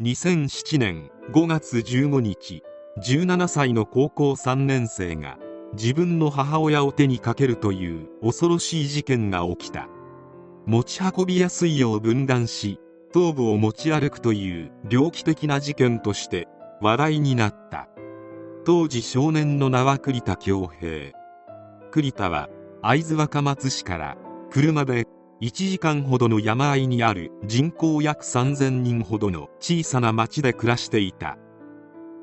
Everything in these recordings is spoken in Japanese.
2007年5月15日17歳の高校3年生が自分の母親を手にかけるという恐ろしい事件が起きた。持ち運びやすいよう分断し頭部を持ち歩くという猟奇的な事件として話題になった。当時少年の名は栗田恭平。栗田は会津若松市から車で1時間ほどの山あいにある人口約3000人ほどの小さな町で暮らしていた。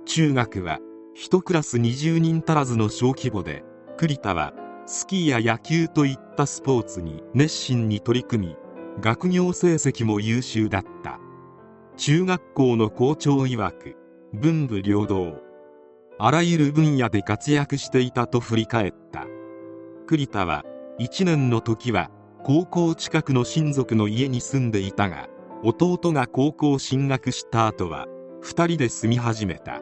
中学は1クラス20人足らずの小規模で栗田はスキーや野球といったスポーツに熱心に取り組み学業成績も優秀だった。中学校の校長曰く文武両道。あらゆる分野で活躍していたと振り返った。栗田は1年の時は高校近くの親族の家に住んでいたが弟が高校進学した後は2人で住み始めた。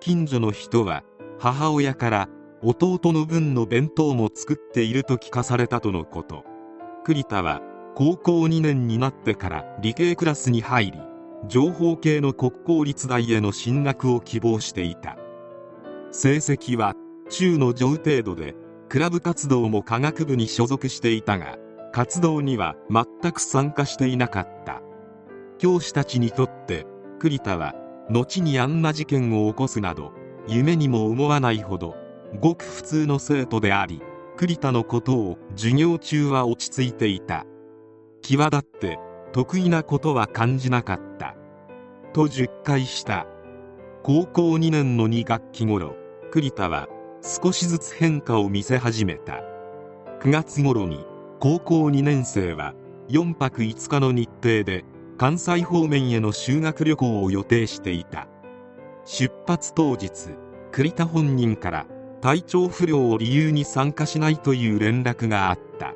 近所の人は母親から弟の分の弁当も作っていると聞かされたとのこと。栗田は高校2年になってから理系クラスに入り情報系の国公立大への進学を希望していた。成績は中の上程度でクラブ活動も科学部に所属していたが活動には全く参加していなかった。教師たちにとって栗田は後にあんな事件を起こすなど夢にも思わないほどごく普通の生徒であり栗田のことを授業中は落ち着いていた。際立って得意なことは感じなかった。と10回した。高校2年の2学期頃栗田は少しずつ変化を見せ始めた。9月頃に高校2年生は4泊5日の日程で関西方面への修学旅行を予定していた。出発当日栗田本人から体調不良を理由に参加しないという連絡があった。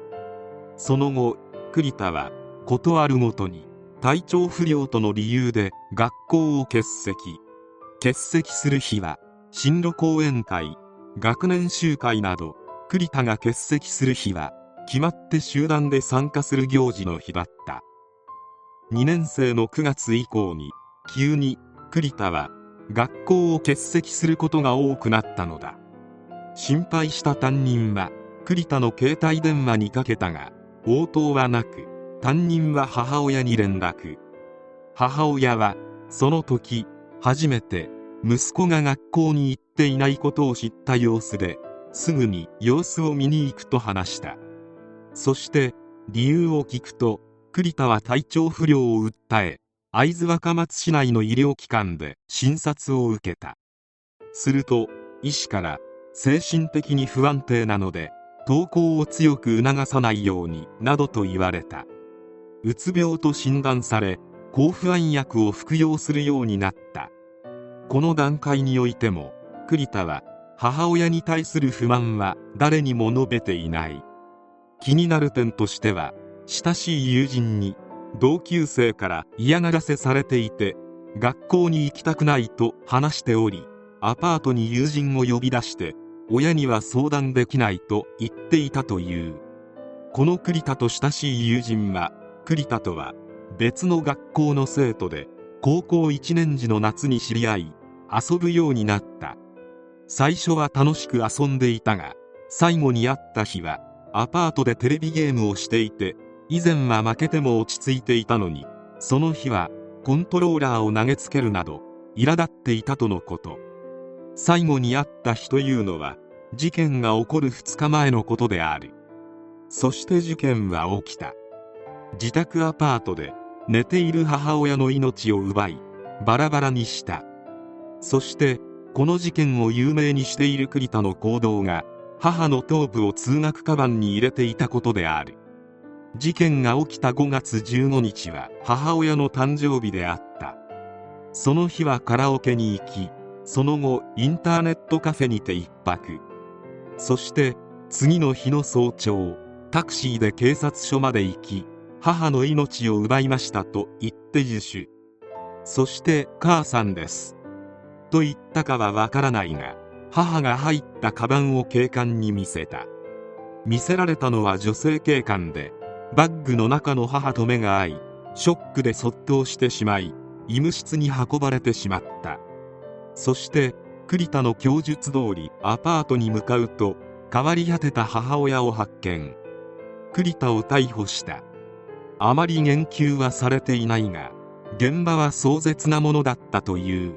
その後栗田は事あるごとに体調不良との理由で学校を欠席。欠席する日は進路講演会学年集会など栗田が欠席する日は決まって集団で参加する行事の日だった。2年生の9月以降に急に栗田は学校を欠席することが多くなったのだ。心配した担任は栗田の携帯電話にかけたが応答はなく担任は母親に連絡。母親はその時初めて息子が学校に行っていないことを知った様子ですぐに様子を見に行くと話した。そして理由を聞くと栗田は体調不良を訴え会津若松市内の医療機関で診察を受けた。すると医師から精神的に不安定なので登校を強く促さないようになどと言われた。うつ病と診断され抗不安薬を服用するようになった。この段階においても栗田は母親に対する不満は誰にも述べていない。気になる点としては親しい友人に同級生から嫌がらせされていて学校に行きたくないと話しておりアパートに友人を呼び出して親には相談できないと言っていたという。この栗田と親しい友人は栗田とは別の学校の生徒で高校1年時の夏に知り合い遊ぶようになった。最初は楽しく遊んでいたが最後に会った日はアパートでテレビゲームをしていて以前は負けても落ち着いていたのにその日はコントローラーを投げつけるなど苛立っていたとのこと。最後に会った日というのは事件が起こる2日前のことである。そして事件は起きた。自宅アパートで寝ている母親の命を奪いバラバラにした。そしてこの事件を有名にしている栗田の行動が母の頭部を通学カバンに入れていたことである。事件が起きた5月15日は母親の誕生日であった。その日はカラオケに行きその後インターネットカフェにて一泊。そして次の日の早朝タクシーで警察署まで行き母の命を奪いましたと言って自首。そして母さんです。と言ったかはわからないが母が入ったカバンを警官に見せた。見せられたのは女性警官でバッグの中の母と目が合いショックでそっとしてしまい医務室に運ばれてしまった。そして栗田の供述通りアパートに向かうと変わり果てた母親を発見。栗田を逮捕した。あまり言及はされていないが現場は壮絶なものだったという。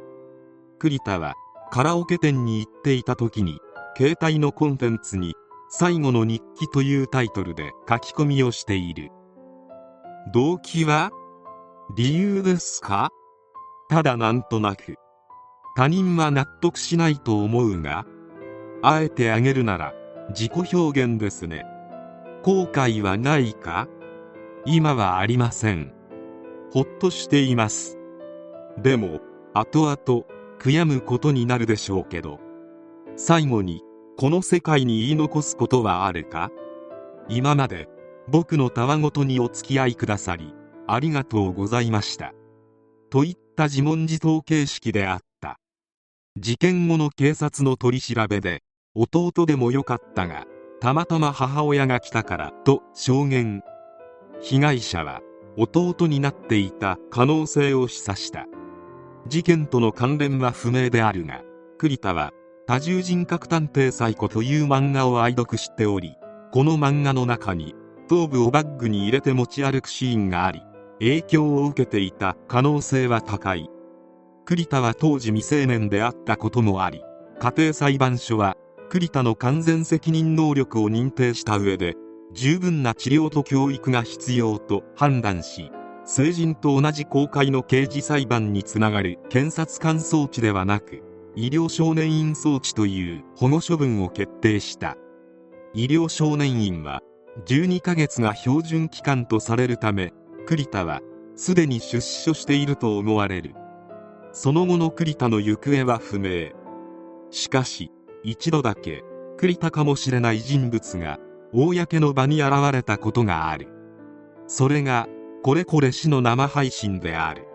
栗田はカラオケ店に行っていた時に携帯のコンテンツに「最後の日記」というタイトルで書き込みをしている。動機は理由ですか？ただなんとなく。他人は納得しないと思うがあえてあげるなら自己表現ですね。後悔はないか？今はありません。ほっとしています。でも後々悔やむことになるでしょうけど最後にこの世界に言い残すことはあるか？今まで僕のたわごとにお付き合いくださりありがとうございました。といった自問自答形式であった。事件後の警察の取り調べで弟でもよかったがたまたま母親が来たからと証言。被害者は弟になっていた可能性を示唆した。事件との関連は不明であるが栗田は多重人格探偵サイコという漫画を愛読しておりこの漫画の中に頭部をバッグに入れて持ち歩くシーンがあり影響を受けていた可能性は高い。栗田は当時未成年であったこともあり家庭裁判所は栗田の完全責任能力を認定した上で十分な治療と教育が必要と判断し成人と同じ公開の刑事裁判につながる検察官装置ではなく医療少年院装置という保護処分を決定した。医療少年院は12ヶ月が標準期間とされるため栗田はすでに出所していると思われる。その後の栗田の行方は不明。しかし一度だけ栗田かもしれない人物が公の場に現れたことがある。それがこれこれ氏の生配信である。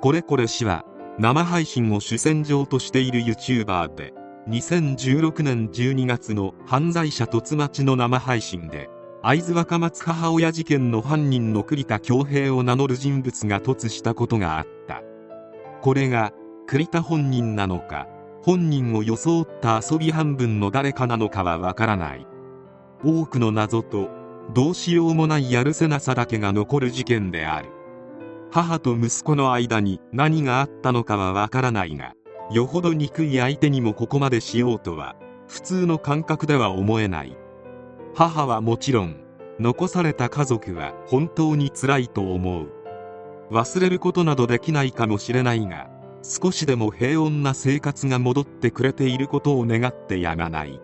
これこれ氏は生配信を主戦場としている YouTuber で2016年12月の犯罪者突待ちの生配信で会津若松母親事件の犯人の栗田恭平を名乗る人物が突したことがあった。これが栗田本人なのか本人を装った遊び半分の誰かなのかはわからない。多くの謎とどうしようもないやるせなさだけが残る事件である。母と息子の間に何があったのかはわからないがよほど憎い相手にもここまでしようとは普通の感覚では思えない。母はもちろん残された家族は本当につらいと思う。忘れることなどできないかもしれないが少しでも平穏な生活が戻ってくれていることを願ってやまない。